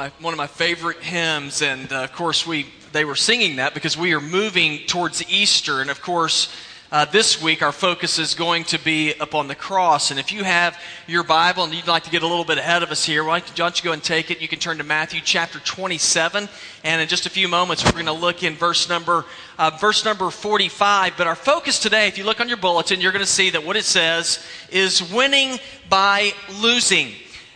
my one of my favorite hymns, and uh, of course we they were singing that because we are moving towards Easter, and of course. Uh, this week, our focus is going to be upon the cross. And if you have your Bible and you'd like to get a little bit ahead of us here, why don't you go and take it? You can turn to Matthew chapter 27. And in just a few moments, we're going to look in verse number, uh, verse number 45. But our focus today, if you look on your bulletin, you're going to see that what it says is winning by losing.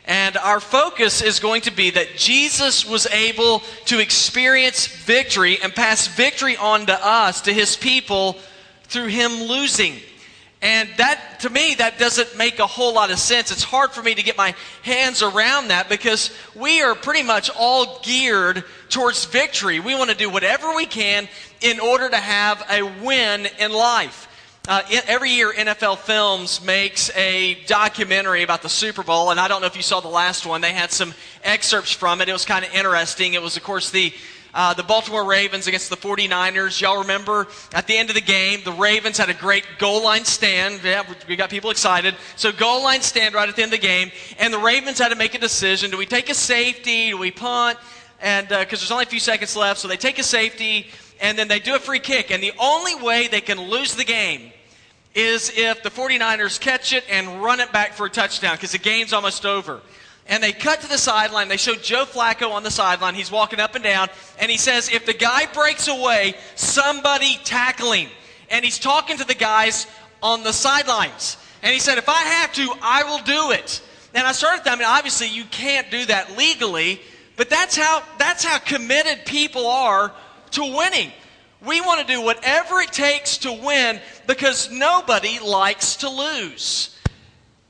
And our focus is going to be that Jesus was able to experience victory and pass victory on to us, to his people, through him losing. And that, to me, that doesn't make a whole lot of sense. It's hard for me to get my hands around that because we are pretty much all geared towards victory. We want to do whatever we can in order to have a win in life. Uh, every year, NFL Films makes a documentary about the Super Bowl, and I don't know if you saw the last one. They had some excerpts from it. It was kind of interesting. It was, of course, the uh, the Baltimore Ravens against the 49ers. Y'all remember at the end of the game, the Ravens had a great goal line stand. Yeah, we got people excited. So, goal line stand right at the end of the game, and the Ravens had to make a decision. Do we take a safety? Do we punt? And because uh, there's only a few seconds left, so they take a safety and then they do a free kick. And the only way they can lose the game is if the 49ers catch it and run it back for a touchdown because the game's almost over. And they cut to the sideline. They show Joe Flacco on the sideline. He's walking up and down. And he says, if the guy breaks away, somebody tackle him. And he's talking to the guys on the sidelines. And he said, if I have to, I will do it. And I started, I mean, obviously you can't do that legally, but that's how, that's how committed people are to winning. We want to do whatever it takes to win because nobody likes to lose.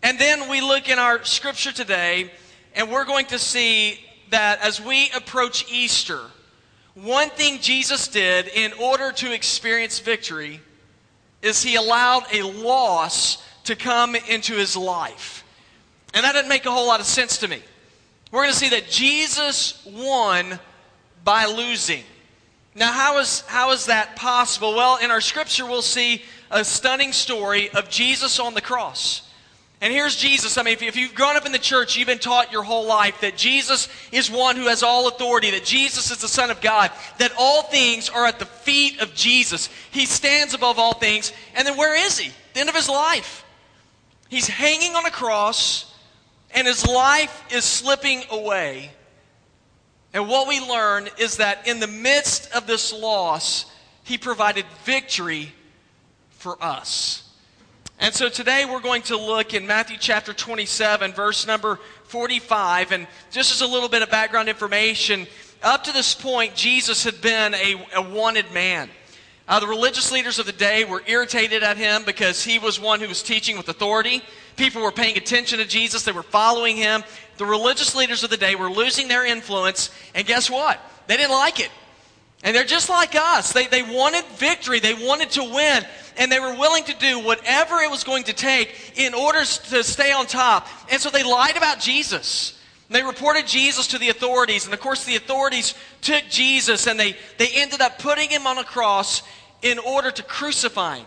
And then we look in our scripture today, and we're going to see that as we approach Easter, one thing Jesus did in order to experience victory is he allowed a loss to come into his life. And that doesn't make a whole lot of sense to me. We're going to see that Jesus won by losing. Now, how is, how is that possible? Well, in our scripture, we'll see a stunning story of Jesus on the cross. And here's Jesus. I mean, if, if you've grown up in the church, you've been taught your whole life that Jesus is one who has all authority, that Jesus is the Son of God, that all things are at the feet of Jesus. He stands above all things. And then where is he? The end of his life. He's hanging on a cross, and his life is slipping away. And what we learn is that in the midst of this loss, he provided victory for us. And so today we're going to look in Matthew chapter 27, verse number 45. And just as a little bit of background information, up to this point, Jesus had been a, a wanted man. Uh, the religious leaders of the day were irritated at him because he was one who was teaching with authority. People were paying attention to Jesus, they were following him. The religious leaders of the day were losing their influence, and guess what? They didn't like it. And they're just like us. They, they wanted victory, they wanted to win, and they were willing to do whatever it was going to take in order to stay on top. And so they lied about Jesus. They reported Jesus to the authorities, and of course, the authorities took Jesus and they, they ended up putting him on a cross in order to crucify him.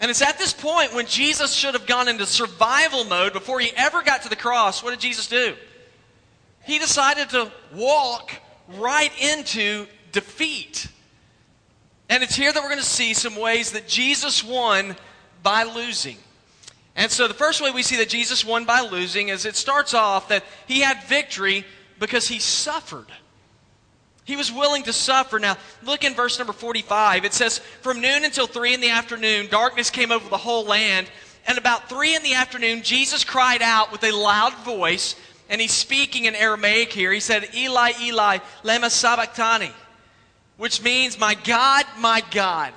And it's at this point when Jesus should have gone into survival mode before he ever got to the cross. What did Jesus do? He decided to walk right into defeat. And it's here that we're going to see some ways that Jesus won by losing. And so the first way we see that Jesus won by losing is it starts off that he had victory because he suffered. He was willing to suffer. Now, look in verse number 45. It says, From noon until three in the afternoon, darkness came over the whole land. And about three in the afternoon, Jesus cried out with a loud voice, and he's speaking in Aramaic here. He said, Eli, Eli, lema sabachthani, which means, My God, my God,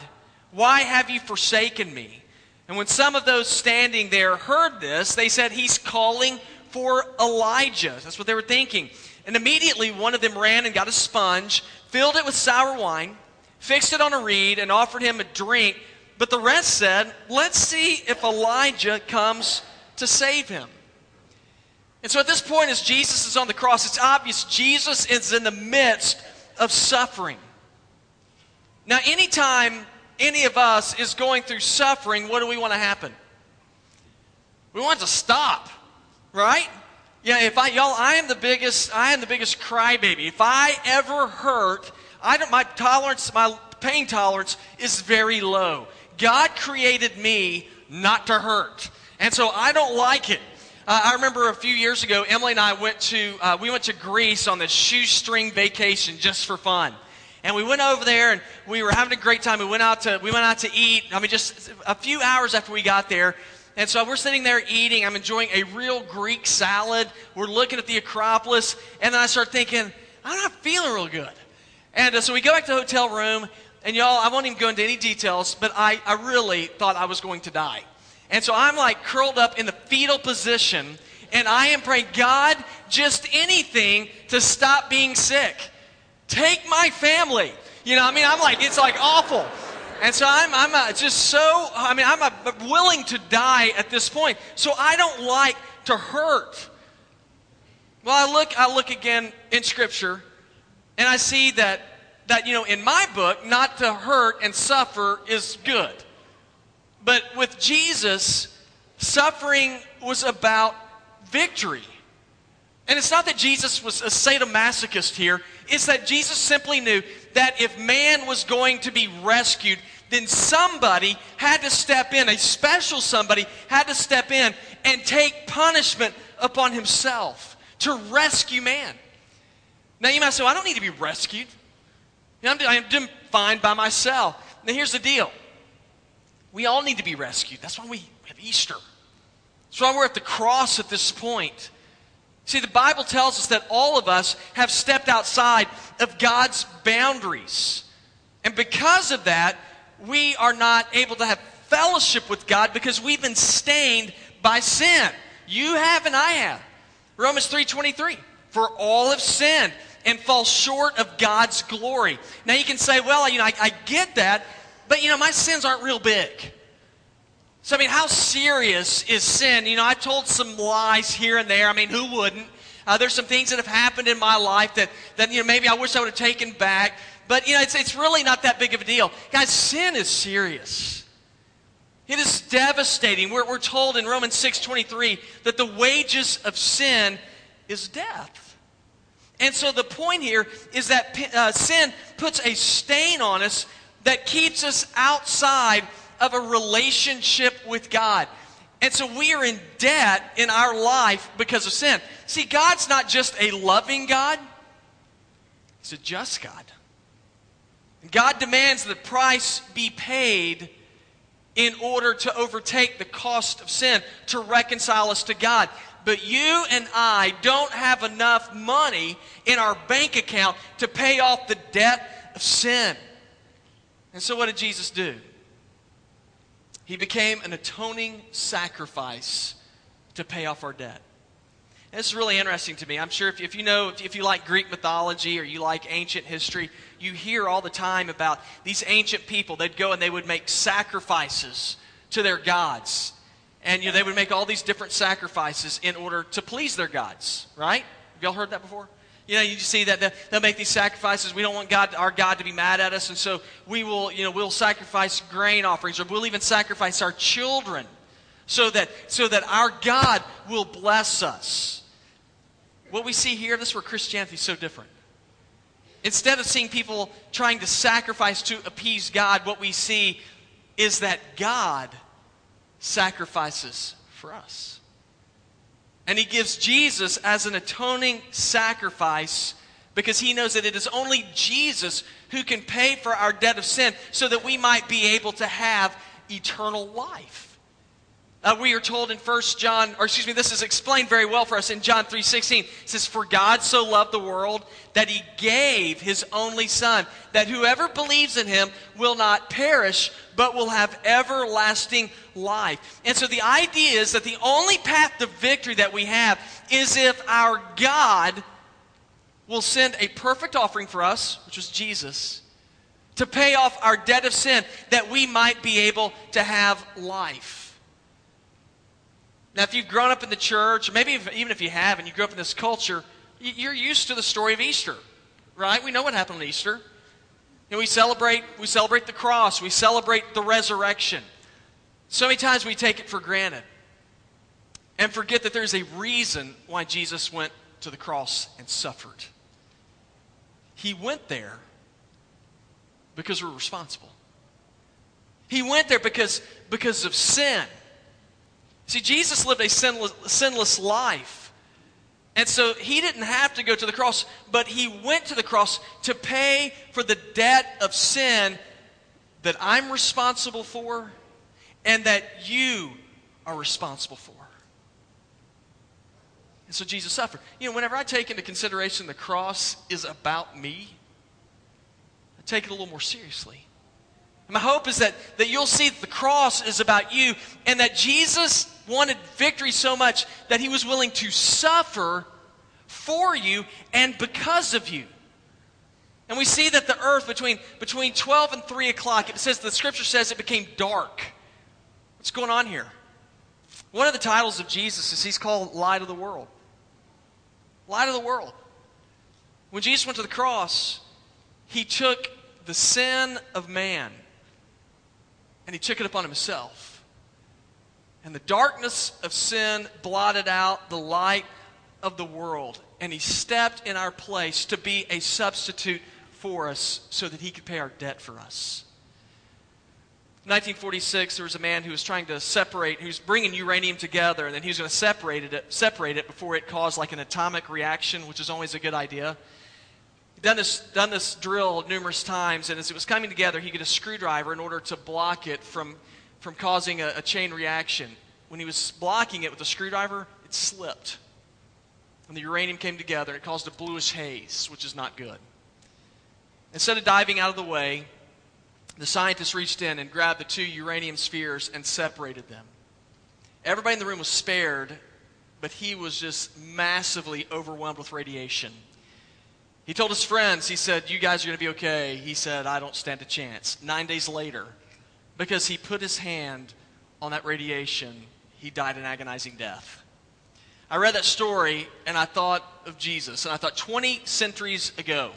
why have you forsaken me? And when some of those standing there heard this, they said, He's calling for Elijah. That's what they were thinking. And immediately one of them ran and got a sponge, filled it with sour wine, fixed it on a reed, and offered him a drink. But the rest said, Let's see if Elijah comes to save him. And so at this point, as Jesus is on the cross, it's obvious Jesus is in the midst of suffering. Now, anytime any of us is going through suffering, what do we want to happen? We want to stop, right? Yeah, if I y'all, I am the biggest. I am the biggest crybaby. If I ever hurt, I don't. My tolerance, my pain tolerance is very low. God created me not to hurt, and so I don't like it. Uh, I remember a few years ago, Emily and I went to uh, we went to Greece on this shoestring vacation just for fun. And we went over there and we were having a great time. We went out to we went out to eat. I mean, just a few hours after we got there, and so we're sitting there eating. I'm enjoying a real Greek salad. We're looking at the Acropolis. And then I start thinking, I'm not feeling real good. And uh, so we go back to the hotel room. And y'all, I won't even go into any details, but I, I really thought I was going to die. And so I'm like curled up in the fetal position. And I am praying, God, just anything to stop being sick. Take my family. You know, I mean, I'm like, it's like awful. And so I'm, I'm uh, just so, I mean, I'm uh, willing to die at this point. So I don't like to hurt. Well, I look, I look again in Scripture, and I see that, that, you know, in my book, not to hurt and suffer is good. But with Jesus, suffering was about victory. And it's not that Jesus was a sadomasochist here, it's that Jesus simply knew that if man was going to be rescued, then somebody had to step in, a special somebody had to step in and take punishment upon himself to rescue man. Now you might say, well, I don't need to be rescued. I'm, I'm fine by myself. Now here's the deal. We all need to be rescued. That's why we have Easter. That's why we're at the cross at this point. See, the Bible tells us that all of us have stepped outside of God's boundaries. And because of that, we are not able to have fellowship with God because we've been stained by sin. You have and I have. Romans 3:23. For all have sinned and fall short of God's glory. Now you can say, well, you know, I, I get that, but you know, my sins aren't real big. So, I mean, how serious is sin? You know, I've told some lies here and there. I mean, who wouldn't? Uh, there's some things that have happened in my life that, that, you know, maybe I wish I would have taken back. But, you know, it's, it's really not that big of a deal. Guys, sin is serious. It is devastating. We're, we're told in Romans 6.23 that the wages of sin is death. And so the point here is that uh, sin puts a stain on us that keeps us outside of a relationship with God. And so we are in debt in our life because of sin. See, God's not just a loving God, He's a just God. God demands that price be paid in order to overtake the cost of sin, to reconcile us to God. But you and I don't have enough money in our bank account to pay off the debt of sin. And so, what did Jesus do? He became an atoning sacrifice to pay off our debt. And this is really interesting to me. I'm sure if, if you know, if you like Greek mythology or you like ancient history, you hear all the time about these ancient people. They'd go and they would make sacrifices to their gods. And you know, they would make all these different sacrifices in order to please their gods, right? Have y'all heard that before? You know, you see that they'll make these sacrifices. We don't want God, our God to be mad at us, and so we will, you know, we'll sacrifice grain offerings, or we'll even sacrifice our children, so that so that our God will bless us. What we see here, this is where Christianity is so different. Instead of seeing people trying to sacrifice to appease God, what we see is that God sacrifices for us. And he gives Jesus as an atoning sacrifice because he knows that it is only Jesus who can pay for our debt of sin so that we might be able to have eternal life. Uh, we are told in First John, or excuse me, this is explained very well for us in John 3.16. It says, For God so loved the world that he gave his only Son, that whoever believes in him will not perish, but will have everlasting life. And so the idea is that the only path to victory that we have is if our God will send a perfect offering for us, which was Jesus, to pay off our debt of sin, that we might be able to have life. Now, if you've grown up in the church, or maybe if, even if you have and you grew up in this culture, you're used to the story of Easter, right? We know what happened on Easter. Know, we celebrate, we celebrate the cross, we celebrate the resurrection. So many times we take it for granted. and forget that there's a reason why Jesus went to the cross and suffered. He went there because we're responsible. He went there because, because of sin. See, Jesus lived a sinless, sinless life. And so he didn't have to go to the cross, but he went to the cross to pay for the debt of sin that I'm responsible for and that you are responsible for. And so Jesus suffered. You know, whenever I take into consideration the cross is about me, I take it a little more seriously. And my hope is that, that you'll see that the cross is about you and that Jesus wanted victory so much that he was willing to suffer for you and because of you. And we see that the earth between, between 12 and 3 o'clock, it says, the scripture says it became dark. What's going on here? One of the titles of Jesus is he's called Light of the World. Light of the world. When Jesus went to the cross, he took the sin of man and he took it upon himself. And the darkness of sin blotted out the light of the world. And he stepped in our place to be a substitute for us so that he could pay our debt for us. 1946, there was a man who was trying to separate, who was bringing uranium together, and then he was going to separate it, separate it before it caused like an atomic reaction, which is always a good idea. Done this, done this drill numerous times, and as it was coming together, he got a screwdriver in order to block it from, from causing a, a chain reaction. When he was blocking it with a screwdriver, it slipped. When the uranium came together, it caused a bluish haze, which is not good. Instead of diving out of the way, the scientists reached in and grabbed the two uranium spheres and separated them. Everybody in the room was spared, but he was just massively overwhelmed with radiation. He told his friends, he said, You guys are going to be okay. He said, I don't stand a chance. Nine days later, because he put his hand on that radiation, he died an agonizing death. I read that story and I thought of Jesus, and I thought 20 centuries ago,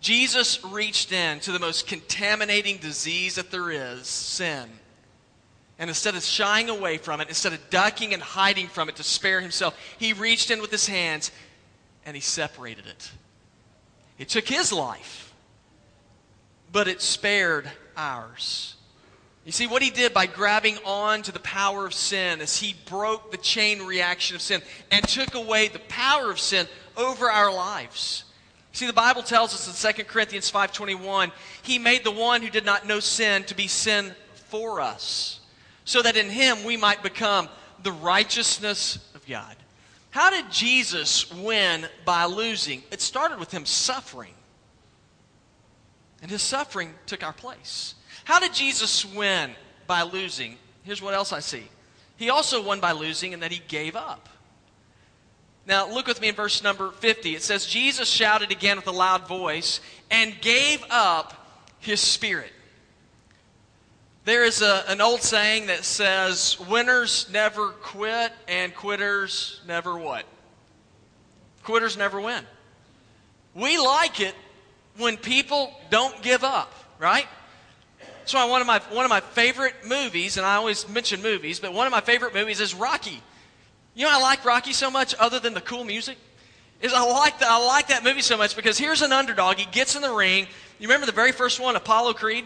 Jesus reached in to the most contaminating disease that there is sin. And instead of shying away from it, instead of ducking and hiding from it to spare himself, he reached in with his hands and he separated it. It took his life, but it spared ours. You see, what he did by grabbing on to the power of sin is he broke the chain reaction of sin and took away the power of sin over our lives. See, the Bible tells us in 2 Corinthians 5.21, He made the one who did not know sin to be sin for us, so that in Him we might become the righteousness of God. How did Jesus win by losing? It started with Him suffering. And His suffering took our place. How did Jesus win by losing? Here's what else I see. He also won by losing in that He gave up. Now, look with me in verse number 50. It says, Jesus shouted again with a loud voice and gave up his spirit. There is a, an old saying that says, winners never quit and quitters never what? Quitters never win. We like it when people don't give up, right? Why one of my, one of my favorite movies, and I always mention movies, but one of my favorite movies is Rocky. You know I like Rocky so much other than the cool music? Is I like, the, I like that movie so much because here's an underdog. He gets in the ring. You remember the very first one, Apollo Creed?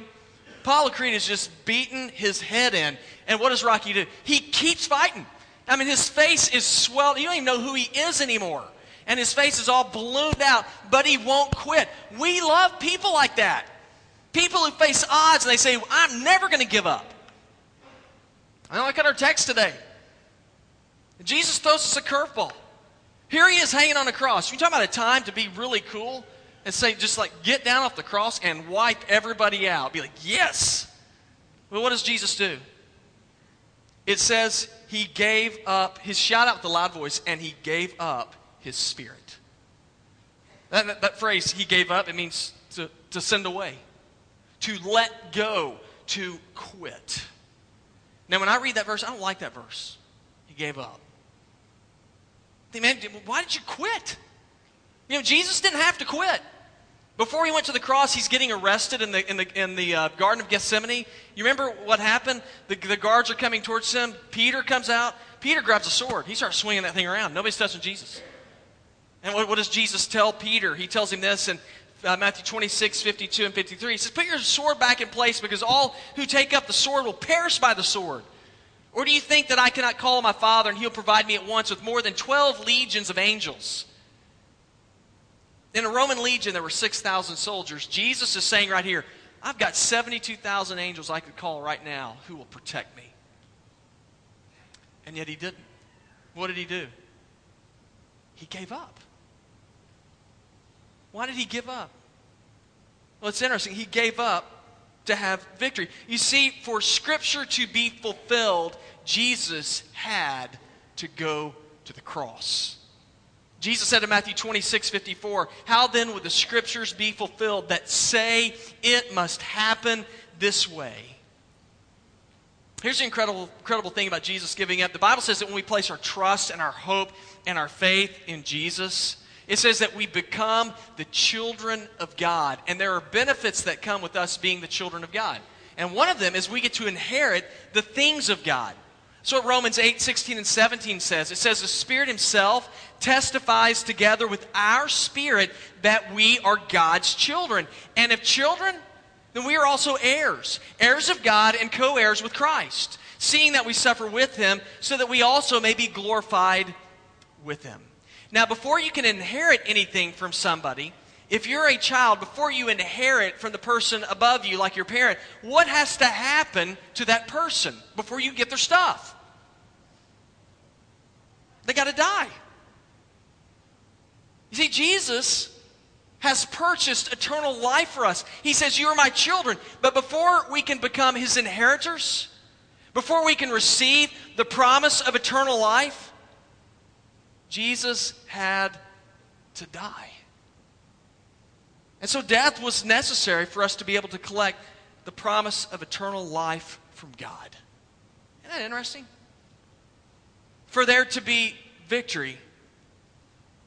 Creed is just beating his head in. And what does Rocky do? He keeps fighting. I mean, his face is swelled. You don't even know who he is anymore. And his face is all ballooned out, but he won't quit. We love people like that. People who face odds and they say, I'm never going to give up. I look at our text today. Jesus throws us a curveball. Here he is hanging on a cross. You talking about a time to be really cool and say, just like get down off the cross and wipe everybody out. Be like, yes. Well, what does Jesus do? It says he gave up, his shout out with a loud voice, and he gave up his spirit. That, that, that phrase, he gave up, it means to, to send away, to let go, to quit. Now, when I read that verse, I don't like that verse. He gave up. The man, why did you quit? You know, Jesus didn't have to quit. Before he went to the cross, he's getting arrested in the, in the, in the uh, Garden of Gethsemane. You remember what happened? The, the guards are coming towards him. Peter comes out. Peter grabs a sword. He starts swinging that thing around. Nobody's touching Jesus. And what, what does Jesus tell Peter? He tells him this in uh, Matthew 26, 52, and 53. He says, Put your sword back in place because all who take up the sword will perish by the sword. Or do you think that I cannot call my Father and he'll provide me at once with more than 12 legions of angels? In a Roman legion, there were 6,000 soldiers. Jesus is saying right here, I've got 72,000 angels I could call right now who will protect me. And yet he didn't. What did he do? He gave up. Why did he give up? Well, it's interesting. He gave up to have victory. You see, for Scripture to be fulfilled, Jesus had to go to the cross. Jesus said in Matthew 26, 54, How then would the Scriptures be fulfilled that say it must happen this way? Here's the incredible, incredible thing about Jesus giving up. The Bible says that when we place our trust and our hope and our faith in Jesus, it says that we become the children of God. And there are benefits that come with us being the children of God. And one of them is we get to inherit the things of God. So what Romans 8, 16, and 17 says. It says the Spirit Himself testifies together with our spirit that we are God's children. And if children, then we are also heirs, heirs of God and co heirs with Christ, seeing that we suffer with Him, so that we also may be glorified with Him. Now, before you can inherit anything from somebody, if you're a child, before you inherit from the person above you, like your parent, what has to happen to that person before you get their stuff? They got to die. You see, Jesus has purchased eternal life for us. He says, You are my children. But before we can become his inheritors, before we can receive the promise of eternal life, Jesus had to die. And so death was necessary for us to be able to collect the promise of eternal life from God. Isn't that interesting? For there to be victory,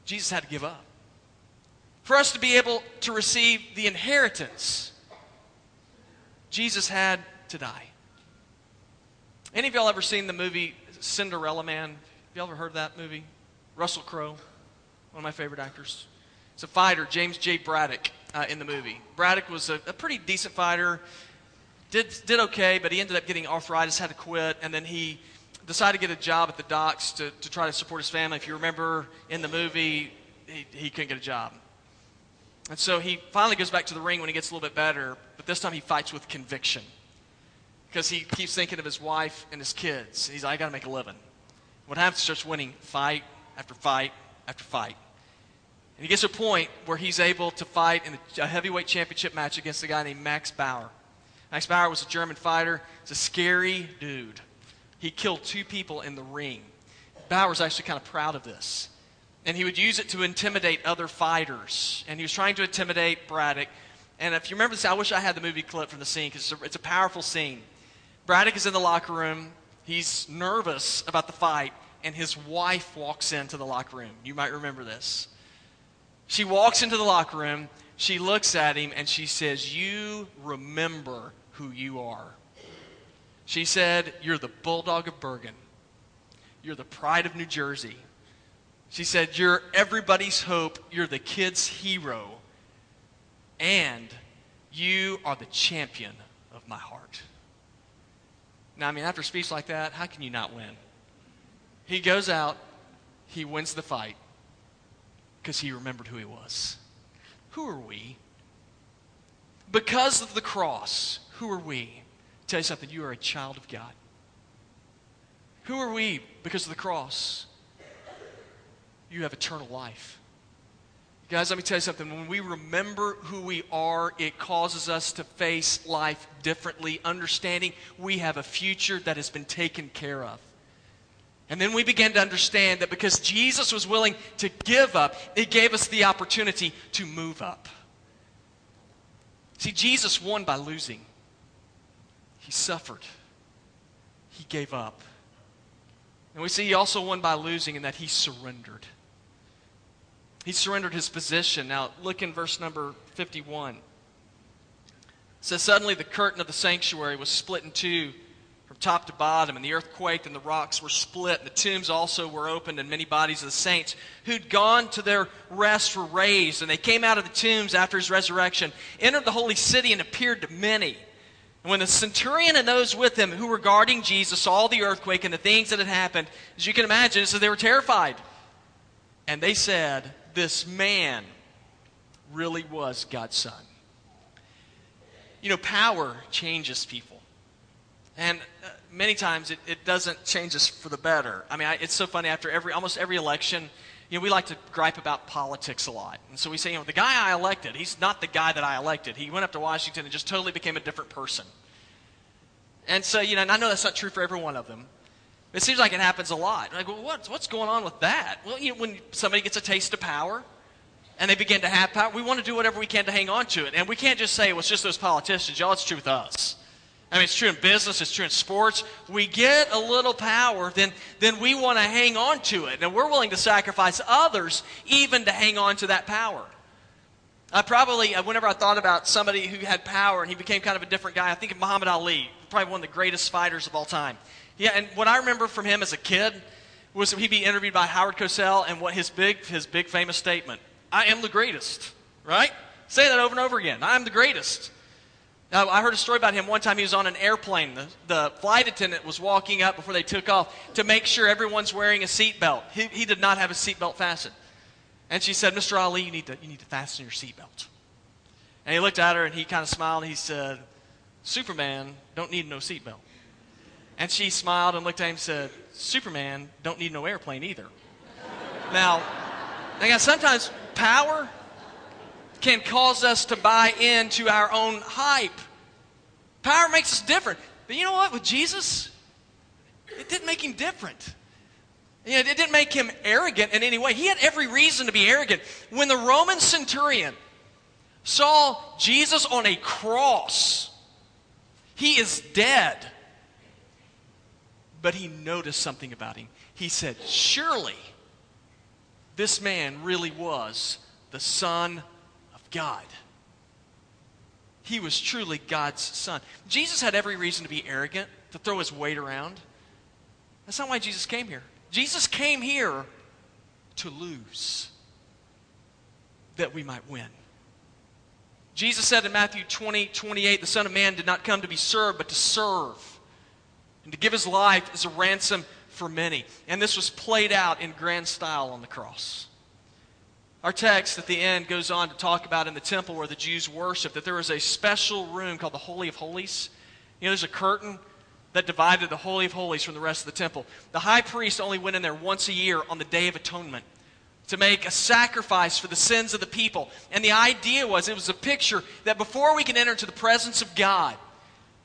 Jesus had to give up. For us to be able to receive the inheritance, Jesus had to die. Any of y'all ever seen the movie Cinderella Man? Have y'all ever heard of that movie? Russell Crowe, one of my favorite actors. It's a fighter, James J. Braddock, uh, in the movie. Braddock was a, a, pretty decent fighter, did, did okay, but he ended up getting arthritis, had to quit, and then he decided to get a job at the docks to, to try to support his family. If you remember in the movie, he, he couldn't get a job. And so he finally goes back to the ring when he gets a little bit better, but this time he fights with conviction because he keeps thinking of his wife and his kids. He's like, I got to make a living. What happens? He starts winning fight after fight after fight. He gets to a point where he's able to fight in a heavyweight championship match against a guy named Max Bauer. Max Bauer was a German fighter. He's a scary dude. He killed two people in the ring. Bauer's actually kind of proud of this. And he would use it to intimidate other fighters. And he was trying to intimidate Braddock. And if you remember this, I wish I had the movie clip from the scene because it's, it's a powerful scene. Braddock is in the locker room. He's nervous about the fight and his wife walks into the locker room. You might remember this. She walks into the locker room, she looks at him, and she says, You remember who you are. She said, You're the Bulldog of Bergen. You're the pride of New Jersey. She said, You're everybody's hope. You're the kid's hero. And you are the champion of my heart. Now, I mean, after a speech like that, how can you not win? He goes out, he wins the fight because he remembered who he was. Who are we? Because of the cross, who are we? tell you something, you are a child of God. Who are we because of the cross? You have eternal life. Guys, let me tell you something. When we remember who we are, it causes us to face life differently, understanding we have a future that has been taken care of. And then we began to understand that because Jesus was willing to give up, it gave us the opportunity to move up. See, Jesus won by losing. He suffered. He gave up. And we see he also won by losing in that he surrendered. He surrendered his position. Now, look in verse number 51. It says, Suddenly the curtain of the sanctuary was split in two from top to bottom, and the earth quaked, and the rocks were split, and the tombs also were opened, and many bodies of the saints who'd gone to their rest were raised. And they came out of the tombs after his resurrection, entered the holy city, and appeared to many. And when the centurion and those with him who were guarding Jesus saw the earthquake and the things that had happened, as you can imagine, so they were terrified. And they said, This man really was God's son. You know, power changes people. And uh, many times it, it doesn't change us for the better. I mean, I, it's so funny after every, almost every election, you know, we like to gripe about politics a lot. And so we say, you know, the guy I elected, he's not the guy that I elected. He went up to Washington and just totally became a different person. And so, you know, and I know that's not true for every one of them. It seems like it happens a lot. Like, well, what's, what's going on with that? Well, you know, when somebody gets a taste of power and they begin to have power, we want to do whatever we can to hang on to it. And we can't just say, well, it's just those politicians. Y'all, it's true with us. I mean, it's true in business, it's true in sports. We get a little power, then, then we want to hang on to it. And we're willing to sacrifice others even to hang on to that power. I probably, uh, whenever I thought about somebody who had power and he became kind of a different guy, I think of Muhammad Ali, probably one of the greatest fighters of all time. Yeah, and what I remember from him as a kid was he'd be interviewed by Howard Cosell and what his big, his big famous statement I am the greatest, right? Say that over and over again. I am the greatest. Now, I heard a story about him one time. He was on an airplane. The, the flight attendant was walking up before they took off to make sure everyone's wearing a seatbelt. He, he did not have a seatbelt fastened. And she said, Mr. Ali, you need to, you need to fasten your seatbelt. And he looked at her and he kind of smiled he said, Superman don't need no seatbelt. And she smiled and looked at him and said, Superman don't need no airplane either. now, again, sometimes power can cause us to buy into our own hype. Power makes us different. But you know what? With Jesus, it didn't make him different. You know, it didn't make him arrogant in any way. He had every reason to be arrogant. When the Roman centurion saw Jesus on a cross, he is dead. But he noticed something about him. He said, Surely this man really was the Son God. He was truly God's son. Jesus had every reason to be arrogant, to throw his weight around. That's not why Jesus came here. Jesus came here to lose, that we might win. Jesus said in Matthew 20, 28, the Son of Man did not come to be served, but to serve, and to give his life as a ransom for many. And this was played out in grand style on the cross. Our text at the end goes on to talk about in the temple where the Jews worship that there was a special room called the Holy of Holies. You know, there's a curtain that divided the Holy of Holies from the rest of the temple. The high priest only went in there once a year on the Day of Atonement to make a sacrifice for the sins of the people. And the idea was it was a picture that before we can enter into the presence of God,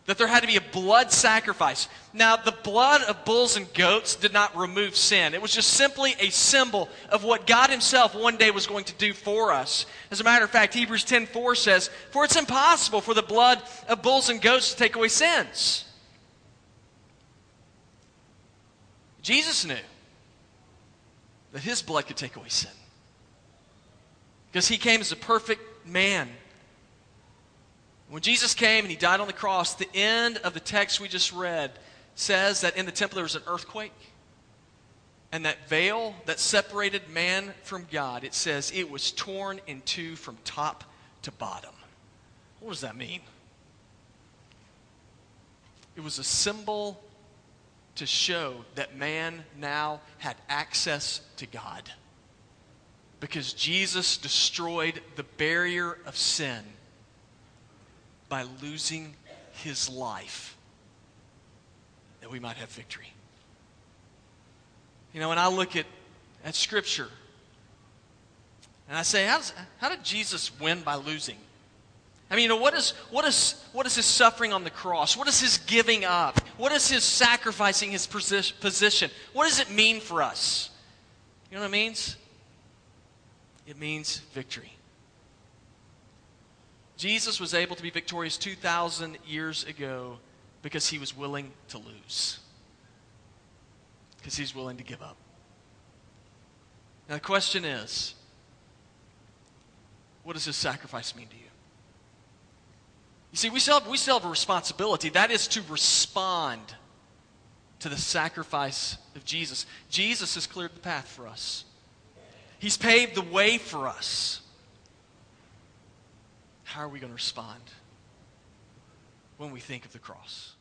that there had to be a blood sacrifice. Now, the blood of bulls and goats did not remove sin. It was just simply a symbol of what God himself one day was going to do for us. As a matter of fact, Hebrews 10:4 says, "For it's impossible for the blood of bulls and goats to take away sins." Jesus knew that his blood could take away sin. Because he came as a perfect man when Jesus came and he died on the cross, the end of the text we just read says that in the temple there was an earthquake. And that veil that separated man from God, it says it was torn in two from top to bottom. What does that mean? It was a symbol to show that man now had access to God. Because Jesus destroyed the barrier of sin by losing his life that we might have victory. You know, when I look at, at Scripture and I say, how, does, how did Jesus win by losing? I mean, you know, what is, what, is, what is his suffering on the cross? What is his giving up? What is his sacrificing his position? What does it mean for us? You know what it means? It means victory. Jesus was able to be victorious 2,000 years ago because he was willing to lose, because he's willing to give up. Now, the question is what does this sacrifice mean to you? You see, we still, have, we still have a responsibility. That is to respond to the sacrifice of Jesus. Jesus has cleared the path for us, He's paved the way for us. How are we going to respond when we think of the cross?